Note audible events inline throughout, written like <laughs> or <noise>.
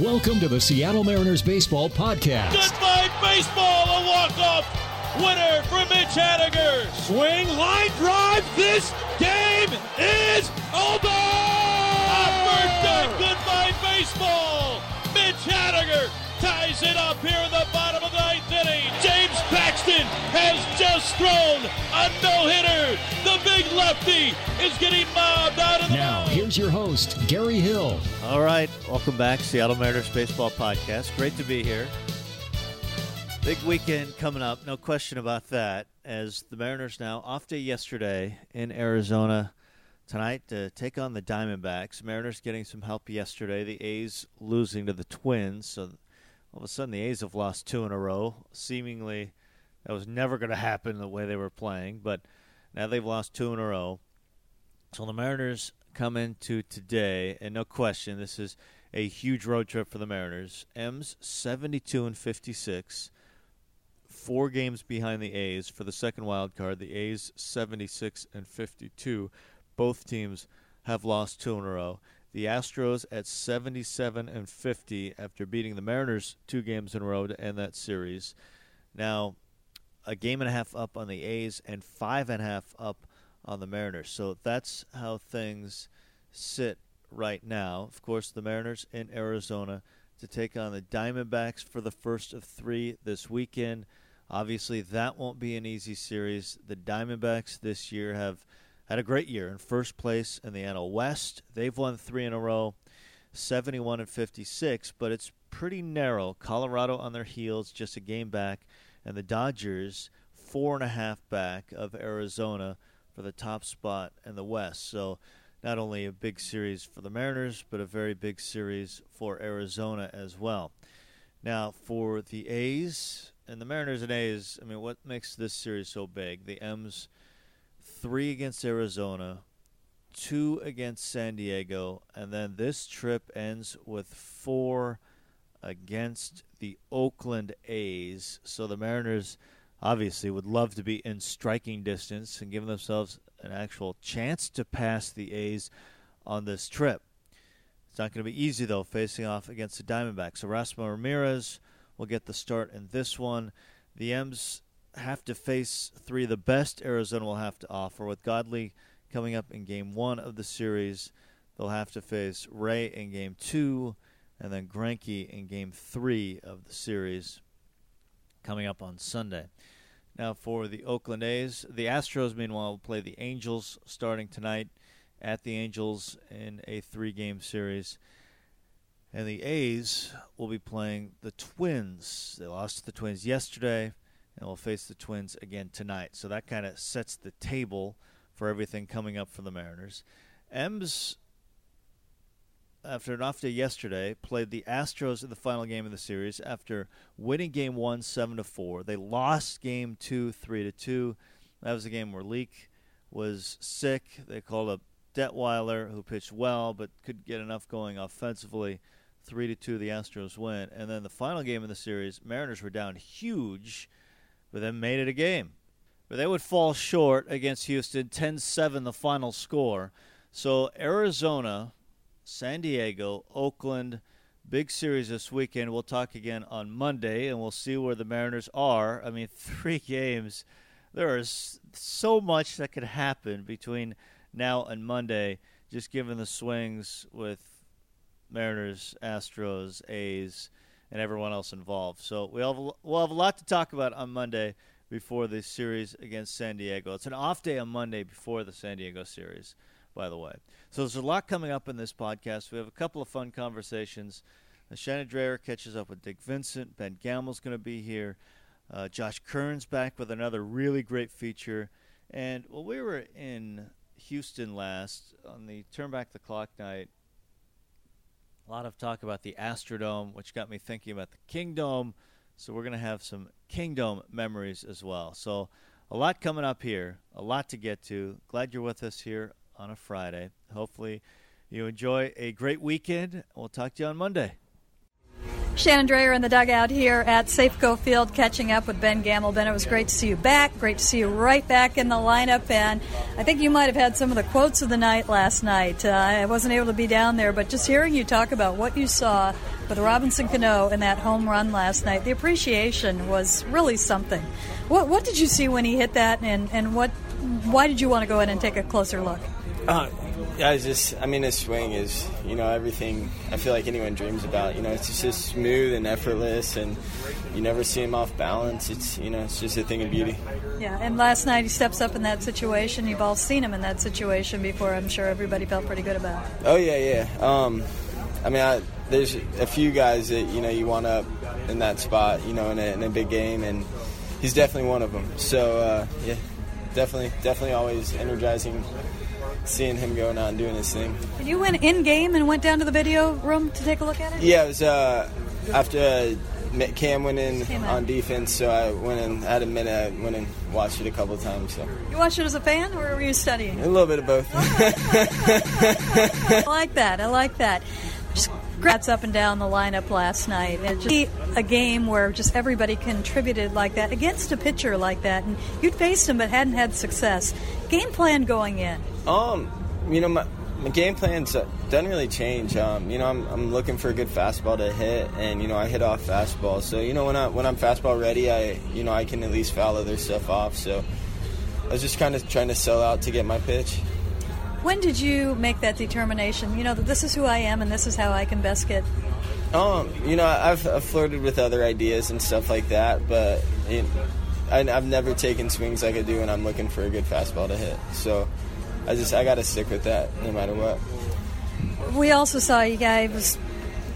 Welcome to the Seattle Mariners Baseball Podcast. Goodbye, baseball, a walk-off winner for Mitch Haniger. Swing, line drive, this game is over! Goodbye, baseball! Mitch Haniger ties it up here in the bottom of the ninth inning. James Paxton has just thrown a no-hitter. The big lefty is getting mobbed out of the Now, mound. here's your host, Gary Hill. All right, welcome back, Seattle Mariners Baseball Podcast. Great to be here. Big weekend coming up, no question about that. As the Mariners now off day yesterday in Arizona tonight to take on the Diamondbacks. Mariners getting some help yesterday. The A's losing to the Twins, so all of a sudden the A's have lost two in a row. Seemingly, that was never going to happen the way they were playing, but now they've lost two in a row. So the Mariners come into today, and no question, this is a huge road trip for the Mariners. M's 72 and 56, four games behind the A's for the second wild card. The A's 76 and 52. Both teams have lost two in a row. The Astros at 77 and 50 after beating the Mariners two games in a row to end that series. Now, a game and a half up on the A's and five and a half up on the Mariners. So that's how things sit right now. Of course, the Mariners in Arizona to take on the Diamondbacks for the first of three this weekend. Obviously, that won't be an easy series. The Diamondbacks this year have had a great year in first place in the NL West. They've won three in a row, 71 and 56, but it's pretty narrow. Colorado on their heels, just a game back, and the Dodgers four and a half back of Arizona for the top spot in the West. So, not only a big series for the Mariners, but a very big series for Arizona as well. Now, for the A's and the Mariners and A's, I mean, what makes this series so big? The M's three against Arizona, two against San Diego, and then this trip ends with four against the Oakland A's. So the Mariners obviously would love to be in striking distance and give themselves an actual chance to pass the A's on this trip. It's not going to be easy, though, facing off against the Diamondbacks. Erasmo Ramirez will get the start in this one. The M's have to face three of the best Arizona will have to offer. With Godley coming up in game one of the series, they'll have to face Ray in game two, and then Greinke in game three of the series coming up on Sunday. Now, for the Oakland A's, the Astros, meanwhile, will play the Angels starting tonight at the Angels in a three game series. And the A's will be playing the Twins. They lost to the Twins yesterday and will face the Twins again tonight. So that kind of sets the table for everything coming up for the Mariners. M's, after an off day yesterday, played the Astros in the final game of the series after winning game one seven to four. They lost game two three to two. That was a game where Leake was sick. They called up Detweiler, who pitched well but couldn't get enough going offensively. Three to two, the Astros win, and then the final game of the series, Mariners were down huge but then made it a game. But they would fall short against Houston, 10 7 the final score. So Arizona, San Diego, Oakland, big series this weekend. We'll talk again on Monday and we'll see where the Mariners are. I mean, <laughs> three games. There is so much that could happen between now and Monday, just given the swings with Mariners, Astros, A's and everyone else involved. So we'll have, we'll have a lot to talk about on Monday before the series against San Diego. It's an off day on Monday before the San Diego series, by the way. So there's a lot coming up in this podcast. We have a couple of fun conversations. Uh, Shannon Drayer catches up with Nick Vincent. Ben Gamel's going to be here. Uh, Josh Kern's back with another really great feature. And well, we were in Houston last on the Turn Back the Clock night a lot of talk about the Astrodome, which got me thinking about the Kingdome. So we're going to have some Kingdome memories as well. So a lot coming up here, a lot to get to. Glad you're with us here on a Friday. Hopefully you enjoy a great weekend. We'll talk to you on Monday. Shannon Drayer in the dugout here at Safeco Field catching up with Ben Gamel. Ben, it was great to see you back. Great to see you right back in the lineup. And I think you might have had some of the quotes of the night last night. Uh, I wasn't able to be down there, but just hearing you talk about what you saw with Robinson Cano in that home run last night, the appreciation was really something. What, what did you see when he hit that, and, and what why did you want to go in and take a closer look? Uh, yeah, it's just, I mean, his swing is, you know, everything I feel like anyone dreams about. You know, it's just smooth and effortless, and you never see him off balance. It's, you know, it's just a thing of beauty. Yeah, and last night he steps up in that situation. You've all seen him in that situation before. I'm sure everybody felt pretty good about it. Oh, yeah, yeah. Um, I mean, I, there's a few guys that, you know, you want up in that spot, you know, in a, in a big game, and he's definitely one of them. So, uh, yeah, definitely, definitely always energizing seeing him going out and doing his thing. You went in game and went down to the video room to take a look at it. Yeah, it was uh, after uh, Cam went in on defense, so I went and had a minute. I went and watched it a couple of times. So you watched it as a fan, or were you studying? A little bit of both. <laughs> I like that. I like that. Just grats up and down the lineup last night. And just a game where just everybody contributed like that against a pitcher like that, and you'd faced him but hadn't had success. Game plan going in. Um, you know, my, my game plans doesn't really change. Um, you know, I'm, I'm looking for a good fastball to hit, and you know, I hit off fastball. So you know, when I when I'm fastball ready, I you know I can at least foul other stuff off. So I was just kind of trying to sell out to get my pitch. When did you make that determination? You know that this is who I am, and this is how I can best get. Um, you know, I've, I've flirted with other ideas and stuff like that, but it, I, I've never taken swings like I do when I'm looking for a good fastball to hit. So I just I got to stick with that no matter what. We also saw you guys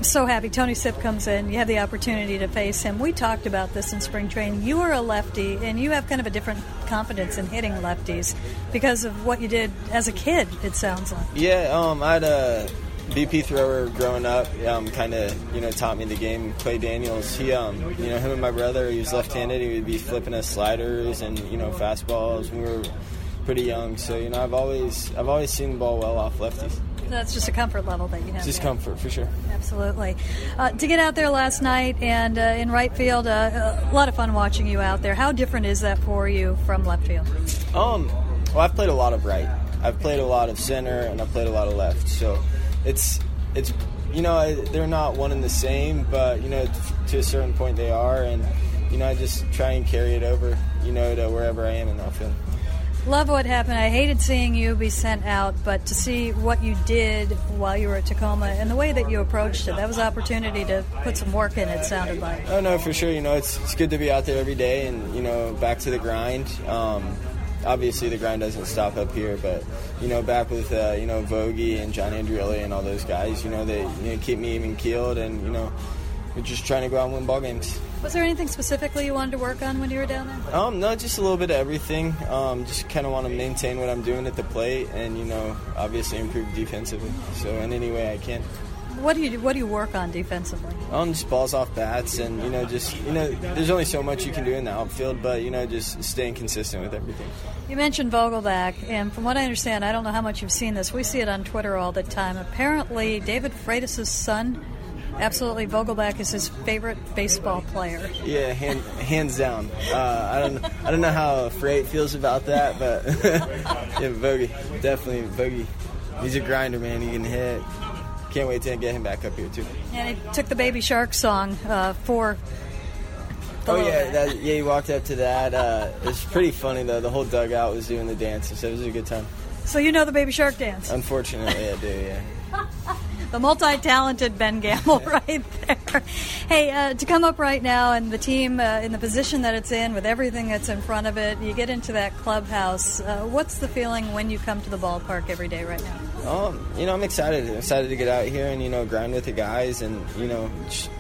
so happy. Tony Sipp comes in. You have the opportunity to face him. We talked about this in spring training. You are a lefty, and you have kind of a different confidence in hitting lefties because of what you did as a kid. It sounds like. Yeah, um, I had a BP thrower growing up. Um, kind of you know taught me the game. Clay Daniels. He um, you know him and my brother. He was left-handed. He would be flipping us sliders and you know fastballs. When we were pretty young, so you know I've always I've always seen the ball well off lefties. That's just a comfort level that you have. Just there. comfort for sure. Absolutely. Uh, to get out there last night and uh, in right field, uh, a lot of fun watching you out there. How different is that for you from left field? Um, well, I've played a lot of right. I've played a lot of center, and I've played a lot of left. So it's it's you know they're not one and the same, but you know to a certain point they are, and you know I just try and carry it over, you know, to wherever I am in the outfield love what happened. I hated seeing you be sent out, but to see what you did while you were at Tacoma and the way that you approached it, that was an opportunity to put some work in. It sounded like. Oh no, for sure. You know, it's it's good to be out there every day and you know back to the grind. Um, obviously, the grind doesn't stop up here, but you know, back with uh, you know Vogie and John Andrielli and all those guys, you know, they you know, keep me even keeled and you know we're just trying to go out and win ball games. Was there anything specifically you wanted to work on when you were down there? Um, no, just a little bit of everything. Um, just kind of want to maintain what I'm doing at the plate, and you know, obviously improve defensively. So in any way I can. What do you What do you work on defensively? Um, just balls off bats, and you know, just you know, there's only so much you can do in the outfield, but you know, just staying consistent with everything. You mentioned Vogelbach, and from what I understand, I don't know how much you've seen this. We see it on Twitter all the time. Apparently, David Freitas' son absolutely Vogelbach is his favorite baseball player. Yeah, hand, hands down. Uh, I don't I don't know how Freight feels about that, but <laughs> yeah, Vogie definitely Vogie. He's a grinder, man. He can hit. Can't wait to get him back up here too. And he took the Baby Shark song uh, for. Oh yeah, that, yeah. He walked up to that. Uh, it was pretty funny though. The whole dugout was doing the dance, so it was a good time. So you know the Baby Shark dance? Unfortunately, I do. Yeah <laughs> the multi-talented Ben Gamel right there. Hey, uh, to come up right now and the team uh, in the position that it's in with everything that's in front of it, you get into that clubhouse. Uh, what's the feeling when you come to the ballpark every day right now? Um, you know, I'm excited. I'm excited to get out here and you know grind with the guys and you know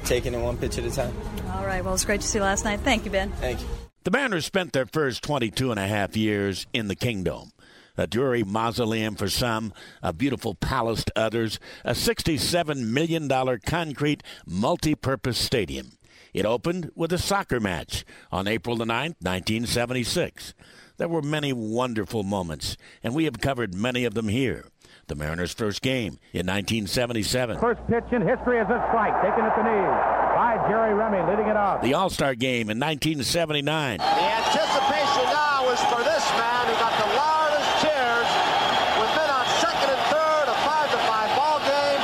taking it one pitch at a time. All right. Well, it's great to see you last night. Thank you, Ben. Thank you. The Mariners spent their first 22 and a half years in the Kingdome. a dreary mausoleum for some, a beautiful palace to others, a $67 million concrete multi purpose stadium. It opened with a soccer match on April the 9th, 1976. There were many wonderful moments, and we have covered many of them here. The Mariners' first game in 1977. First pitch in history is a strike, taken at the knees. by Jerry Remy, leading it off. The All Star game in 1979. The anticipation now is for this man who got the loudest cheers with men on second and third, a five to five ball game.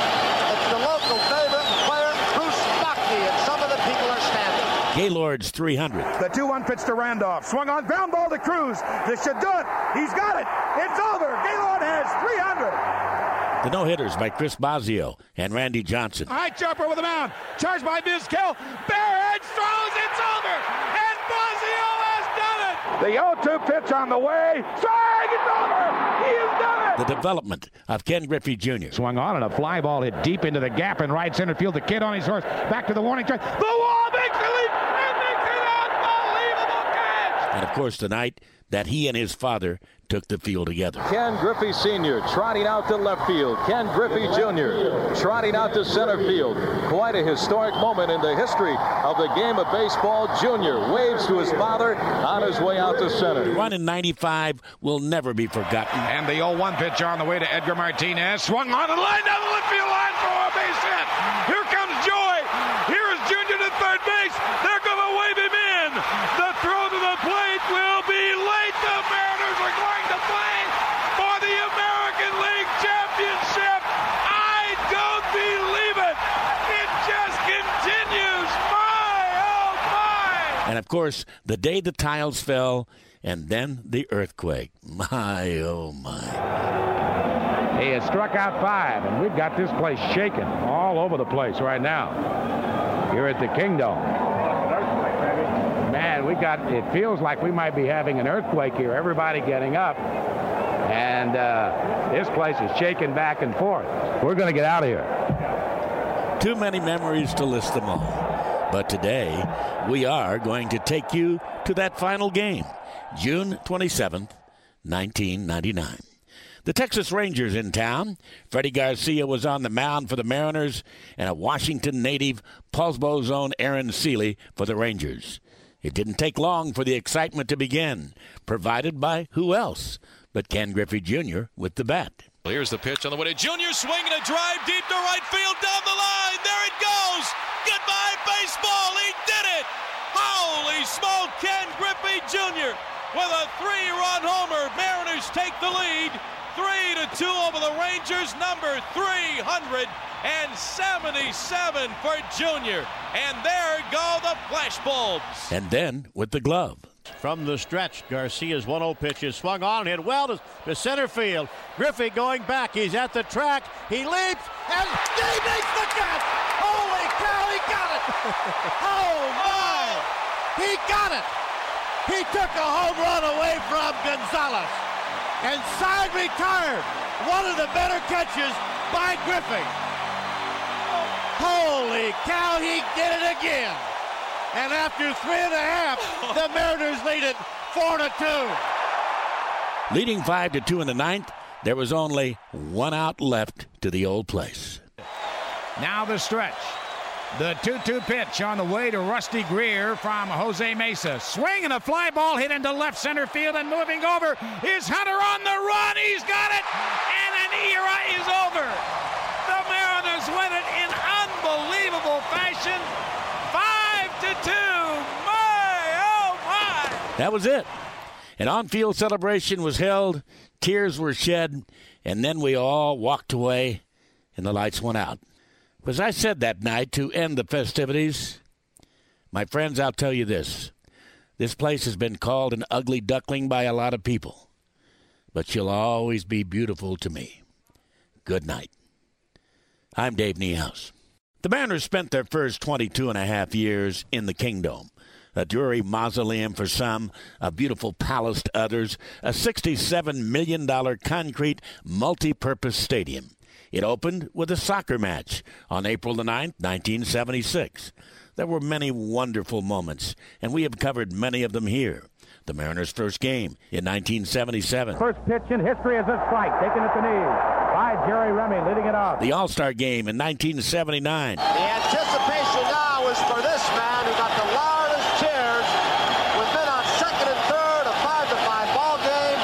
It's the local favorite player, Bruce Bochte, and some of the people are standing. Gaylord's 300. The 2 1 pitch to Randolph. Swung on, ground ball to Cruz. This should do it. He's got it. It's over. Gaylord has 300. The no hitters by Chris Bosio and Randy Johnson. High jumper with a mound. Charged by Vizquel. Barehead throws. It's over. And Bosio has done it. The 0 2 pitch on the way. Swing. It's over. He has done it. The development of Ken Griffey Jr. Swung on and a fly ball hit deep into the gap in right center field. The kid on his horse. Back to the warning track. The wall makes the leap and makes an unbelievable catch. And of course, tonight that he and his father took the field together. Ken Griffey Sr. trotting out to left field. Ken Griffey Jr. trotting out to center field. Quite a historic moment in the history of the game of baseball. Jr. waves to his father on his way out to center. The run in 95 will never be forgotten. And the 0 1 pitch on the way to Edgar Martinez. Swung on and line down the left field line for a base hit. Here comes Joey. Here is Jr. to third base. They're going to wave him in. The throw to the plate will be late. The Mariners are going to play for the American League Championship. I don't believe it. It just continues. My, oh, my. And of course, the day the tiles fell, and then the earthquake. <laughs> My, oh, my. He has struck out five, and we've got this place shaking all over the place right now. Here at the Kingdome. Man, we got, it feels like we might be having an earthquake here. Everybody getting up. And uh, this place is shaking back and forth. We're going to get out of here. Too many memories to list them all. But today, we are going to take you to that final game, June 27th, 1999. The Texas Rangers in town. Freddie Garcia was on the mound for the Mariners, and a Washington native, Poulsbo's own Aaron Sele for the Rangers. It didn't take long for the excitement to begin, provided by who else but Ken Griffey Jr. with the bat. Here's the pitch on the way to Junior swinging a drive deep to right field down the line. There it goes. Goodbye, baseball. He did it. Holy smoke, Ken Griffey Jr. with a three-run homer. Mariners take the lead. Three to two over the Rangers. Number 377 for Junior. And there go the flashbulbs. And then with the glove. From the stretch, Garcia's 1 0 pitch is swung on, hit well to, to center field. Griffey going back. He's at the track. He leaps, and he makes the catch! Holy cow, he got it! <laughs> oh, my! He got it! He took a home run away from Gonzalez. And side retired. One of the better catches by Griffey. Holy cow, he did it again. And after three and a half, the Mariners lead it four to two. Leading five to two in the ninth, there was only one out left to the old place. Now the stretch. The 2 2 pitch on the way to Rusty Greer from Jose Mesa. Swing and a fly ball hit into left center field and moving over is Hunter on the run. He's got it, and an era is over. The Mariners win it in unbelievable fashion. Five to two. My, oh my. That was it. An on field celebration was held, tears were shed, and then we all walked away and the lights went out. As I said that night to end the festivities, my friends, I'll tell you this. This place has been called an ugly duckling by a lot of people, but she'll always be beautiful to me. Good night. I'm Dave Niehaus. The Mariners spent their first 22 and a half years in the Kingdome. A dreary mausoleum for some, a beautiful palace to others, a $67 million concrete multi purpose stadium. It opened with a soccer match on April the 9th, 1976. There were many wonderful moments, and we have covered many of them here. The Mariners' first game in 1977. First pitch in history is a strike, taken at the knees by Jerry Remy, leading it off. The All Star game in 1979. The anticipation now is for this man who got the loudest cheers with men on second and third, a five to five ball game.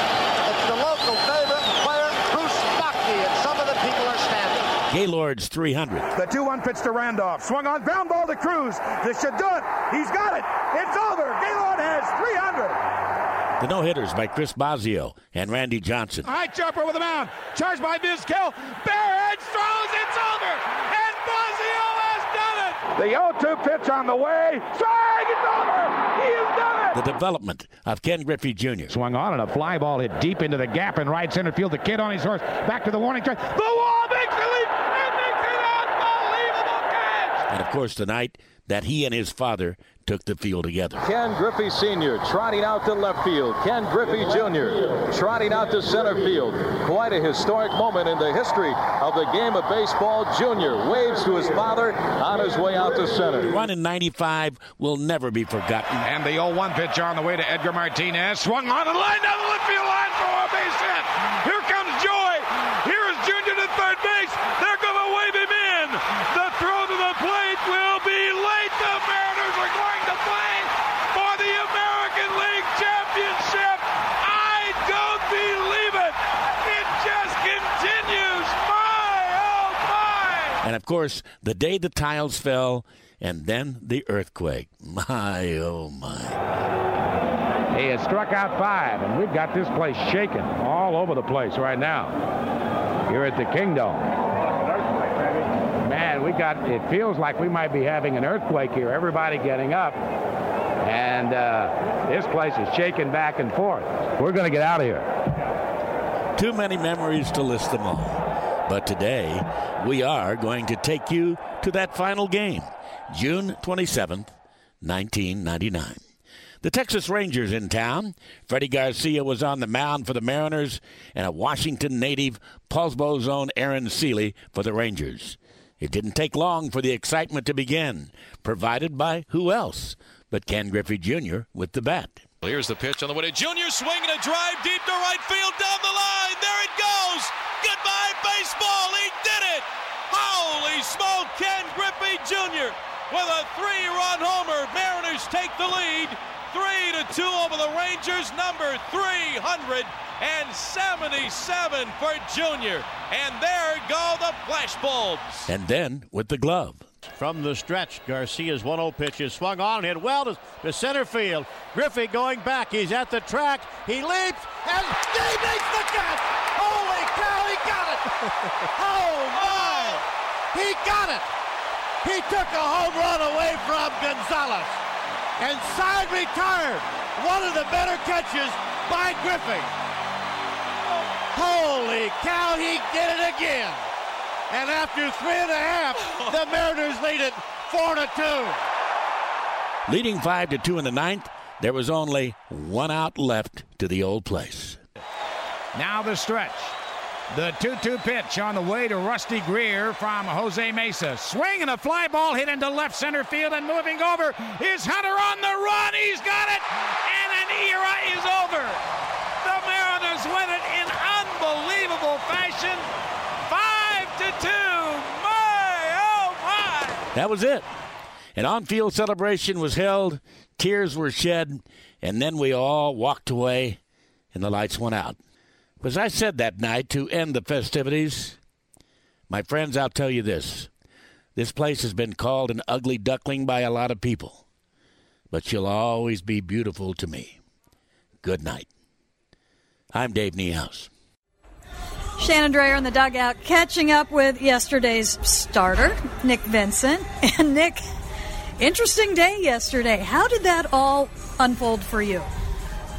It's the local favorite player, Bruce Bochte, and some of the people are standing. Gaylord's 300. The 2 1 pitch to Randolph. Swung on, ground ball to Cruz. This should do it. He's got it. It's over. Gaylord has 300. The no hitters by Chris Bosio and Randy Johnson. High jumper with a mound. Charged by Vizquel. Barrett throws. It's over. And Bosio has done it. The 0 2 pitch on the way. Swing. It's over. He has done it. The development of Ken Griffey Jr. Swung on and a fly ball hit deep into the gap in right center field. The kid on his horse back to the warning track. The wall makes the leap of course, tonight that he and his father took the field together. Ken Griffey Sr. trotting out to left field. Ken Griffey Jr. trotting out to center field. Quite a historic moment in the history of the game of baseball. Jr. waves to his father on his way out to center. The run in 95 will never be forgotten. And the 0-1 pitch on the way to Edgar Martinez. Swung on and lined down the left field line for a base hit. Here comes Joey. Here is Junior to third base. They're going to wave him in. The throw to the plate will be late. The Mariners are going to play for the American League Championship. I don't believe it. It just continues. My, oh, my. And of course, the day the tiles fell, and then the earthquake. <laughs> My, oh, my. He has struck out five, and we've got this place shaking all over the place right now. Here at the Kingdome. Man, we got, it feels like we might be having an earthquake here. Everybody getting up. And uh, this place is shaking back and forth. We're going to get out of here. Too many memories to list them all. But today, we are going to take you to that final game, June 27th, 1999. The Texas Rangers in town. Freddie Garcia was on the mound for the Mariners, and a Washington native, Poulsbo's own Aaron Sele for the Rangers. It didn't take long for the excitement to begin, provided by who else but Ken Griffey Jr. with the bat. Here's the pitch on the way to Junior, swinging a drive deep to right field down the line. There it goes. Goodbye, baseball. He did it. Holy smoke, Ken Griffey Jr. with a three-run homer. Mariners take the lead. Three to two over the Rangers. Number 377 for Junior. And there go the flashbulbs. And then with the glove. From the stretch, Garcia's 1 0 pitch is swung on, hit well to, to center field. Griffey going back. He's at the track. He leaps, and he makes the catch! Holy cow, he got it! <laughs> oh, my! He got it! He took a home run away from Gonzalez. And side retired. One of the better catches by Griffey. Holy cow, he did it again. And after three and a half, the Mariners lead it four to two. Leading five to two in the ninth, there was only one out left to the old place. Now the stretch. The 2 2 pitch on the way to Rusty Greer from Jose Mesa. Swing and a fly ball hit into left center field and moving over is Hunter on the run. He's got it, and an era is over. The Mariners win it in unbelievable fashion. Five to two. My, oh my. That was it. An on field celebration was held, tears were shed, and then we all walked away and the lights went out. As I said that night to end the festivities, my friends, I'll tell you this. This place has been called an ugly duckling by a lot of people, but she'll always be beautiful to me. Good night. I'm Dave Niehaus. Shannon Drayer in the dugout catching up with yesterday's starter, Nick Vincent. <laughs> And Nick, interesting day yesterday. How did that all unfold for you?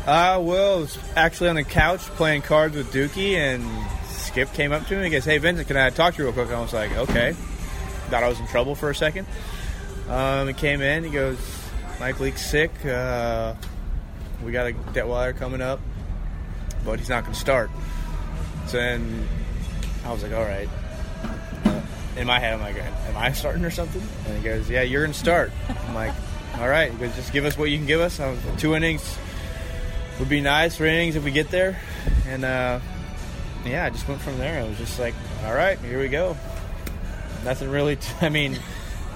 Uh, well, was actually on the couch playing cards with Dookie, and Skip came up to me and goes, Hey, Vincent, can I talk to you real quick? And I was like, Okay. Thought I was in trouble for a second. Um, he came in, he goes, Mike Leake's sick. Uh, we got a Detweiler coming up, but he's not going to start. So then I was like, All right. Uh, in my head, I'm like, Am I starting or something? And he goes, Yeah, you're going to start. I'm like, <laughs> All right. Just give us what you can give us. Was two innings would be nice for innings if we get there. And uh, yeah, I just went from there. I was just like, all right, here we go. Nothing really. T- <laughs> I mean,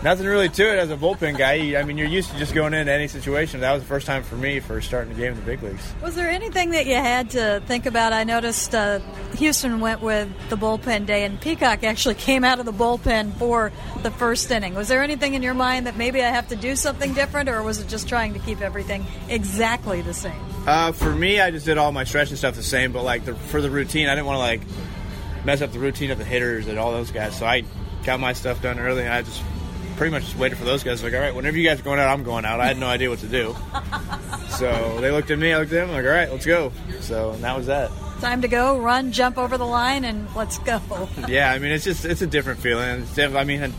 Nothing really to it as a bullpen guy. I mean, you're used to just going into any situation. That was the first time for me for starting a game in the big leagues. Was there anything that you had to think about? I noticed uh, Houston went with the bullpen day, and Peacock actually <laughs> came out of the bullpen for the first inning. Was there anything in your mind that maybe I have to do something different, or was it just trying to keep everything exactly the same? Uh, for me, I just did all my stretching stuff the same, but like the, for the routine, I didn't want to like mess up the routine of the hitters and all those guys. So I got my stuff done early, and I just pretty much just waited for those guys. Like, all right, whenever you guys are going out, I'm going out. I had no idea what to do. <laughs> so they looked at me, I looked at them, like, all right, let's go. So and that was that. Time to go, run, jump over the line, and let's go. <laughs> Yeah, I mean, it's just it's a different feeling. It's diff- I mean,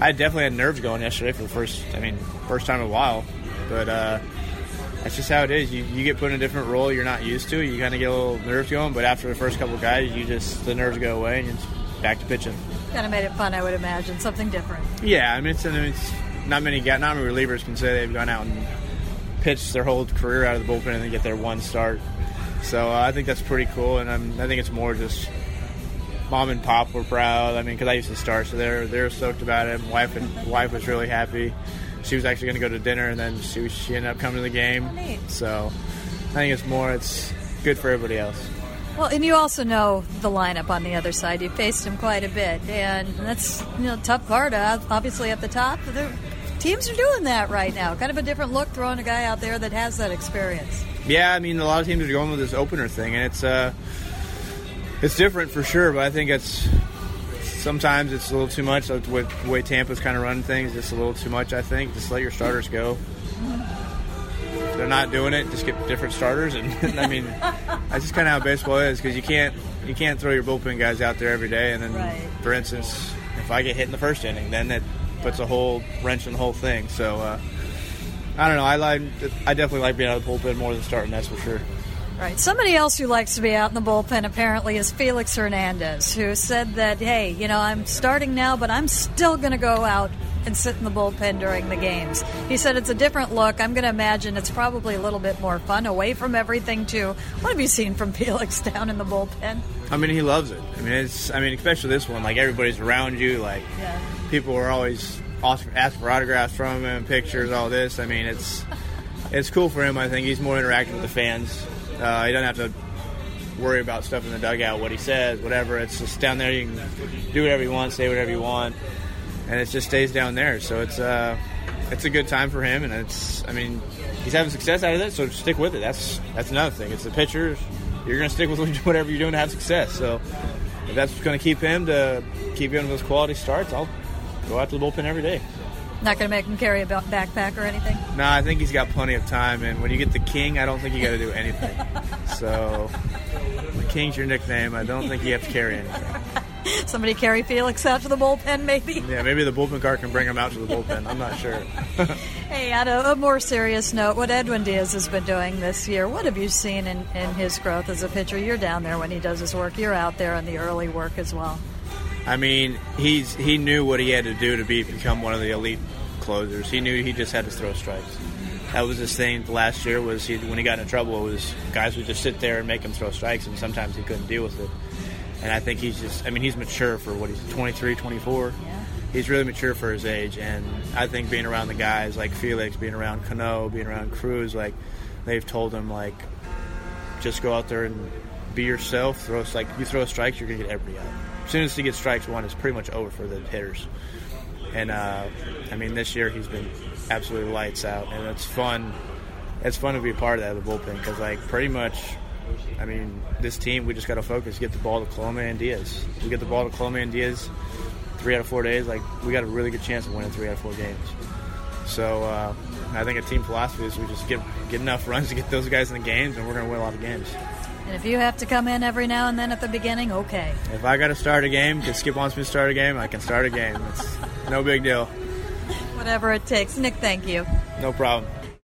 I definitely had nerves going yesterday for the first, I mean, first time in a while, but uh, that's just how it is. You, you get put in a different role you're not used to. You kind of get a little nerves going, but after the first couple guys, you just the nerves go away and you're just back to pitching. Kind of made it fun, I would imagine. Something different. Yeah, I mean, it's, I mean, it's not many not many relievers can say they've gone out and pitched their whole career out of the bullpen and then get their one start. So uh, I think that's pretty cool, and I'm, I think it's more just mom and pop were proud. I mean, because I used to start, so they're they're stoked about it. My wife and wife was really happy. She was actually going to go to dinner, and then she she ended up coming to the game. So I think it's more it's good for everybody else. Well, and you also know the lineup on the other side. You faced him quite a bit, and that's you know tough part. uh, Obviously, at the top, the teams are doing that right now. Kind of a different look throwing a guy out there that has that experience. Yeah, I mean, a lot of teams are going with this opener thing, and it's uh, it's different for sure. But I think it's sometimes it's a little too much. Like with the way Tampa's kind of running things, just a little too much. I think just let your starters go. If they're not doing it, just get different starters. And <laughs> I mean, that's just kind of how baseball is because you can't you can't throw your bullpen guys out there every day. And then, for instance, if I get hit in the first inning, then it puts a whole wrench in the whole thing. So. Uh, I don't know. I like. I definitely like being out of the bullpen more than starting. That's for sure. Right. Somebody else who likes to be out in the bullpen apparently is Felix Hernandez, who said that, hey, you know, I'm starting now, but I'm still going to go out and sit in the bullpen during the games. He said it's a different look. I'm going to imagine it's probably a little bit more fun away from everything, too. What have you seen from <laughs> Felix down in the bullpen? I mean, he loves it. I mean, it's. I mean, especially this one. Like everybody's around you. Like Yeah. people are always ask ask for autographs from him, pictures, all this. I mean, it's it's cool for him. I think he's more interactive with the fans. Uh, he doesn't have to worry about stuff in the dugout, what he says, whatever. It's just down there. You can do whatever you want, say whatever you want, and it just stays down there. So it's uh, it's a good time for him, and it's. I mean, he's having success out of it, so stick with it. That's that's another thing. It's the pitchers. You're going to stick with whatever you're doing to have success. So if that's going to keep him to keep getting those quality starts, I'll go out to the bullpen every day. Not going to make him carry a backpack or anything? No, I think he's got plenty of time, and when you get the king, I don't think you got to do anything. <laughs> so, the king's your nickname. I don't think you have to carry anything. <laughs> Somebody carry Felix out to the bullpen, maybe? Yeah, maybe the bullpen car can bring him out to the bullpen. I'm not sure. <laughs> Hey, on a, a more serious note, what Edwin Diaz has been doing this year, what have you seen in, in his growth as a pitcher? You're down there when he does his work. You're out there in the early work as well. I mean, he's he knew what he had to do to be become one of the elite closers. He knew he just had to throw strikes. That was his thing last year. Was he when he got into trouble? It was guys would just sit there and make him throw strikes, and sometimes he couldn't deal with it. And I think he's just. I mean, he's mature for what he's 23, 24. He's really mature for his age, and I think being around the guys like Felix, being around Cano, being around Cruz, like they've told him like just go out there and be yourself. Throw like you throw strikes, you're gonna get everybody out. As soon as he gets strikes one, it's pretty much over for the hitters. And uh, I mean, this year he's been absolutely lights out, and it's fun. It's fun to be a part of that the bullpen because like pretty much, I mean, this team we just got to focus, get the ball to Colome and Diaz. We get the ball to Colome and Diaz three out of four days. Like we got a really good chance of winning three out of four games. So uh, I think a team philosophy is we just get get enough runs to get those guys in the games, and we're going to win a lot of games. And if you have to come in every now and then at the beginning, okay. If I got to start a game because Skip wants me to start a game, I can start a game. It's no big deal. Whatever it takes. Nick, thank you. No problem.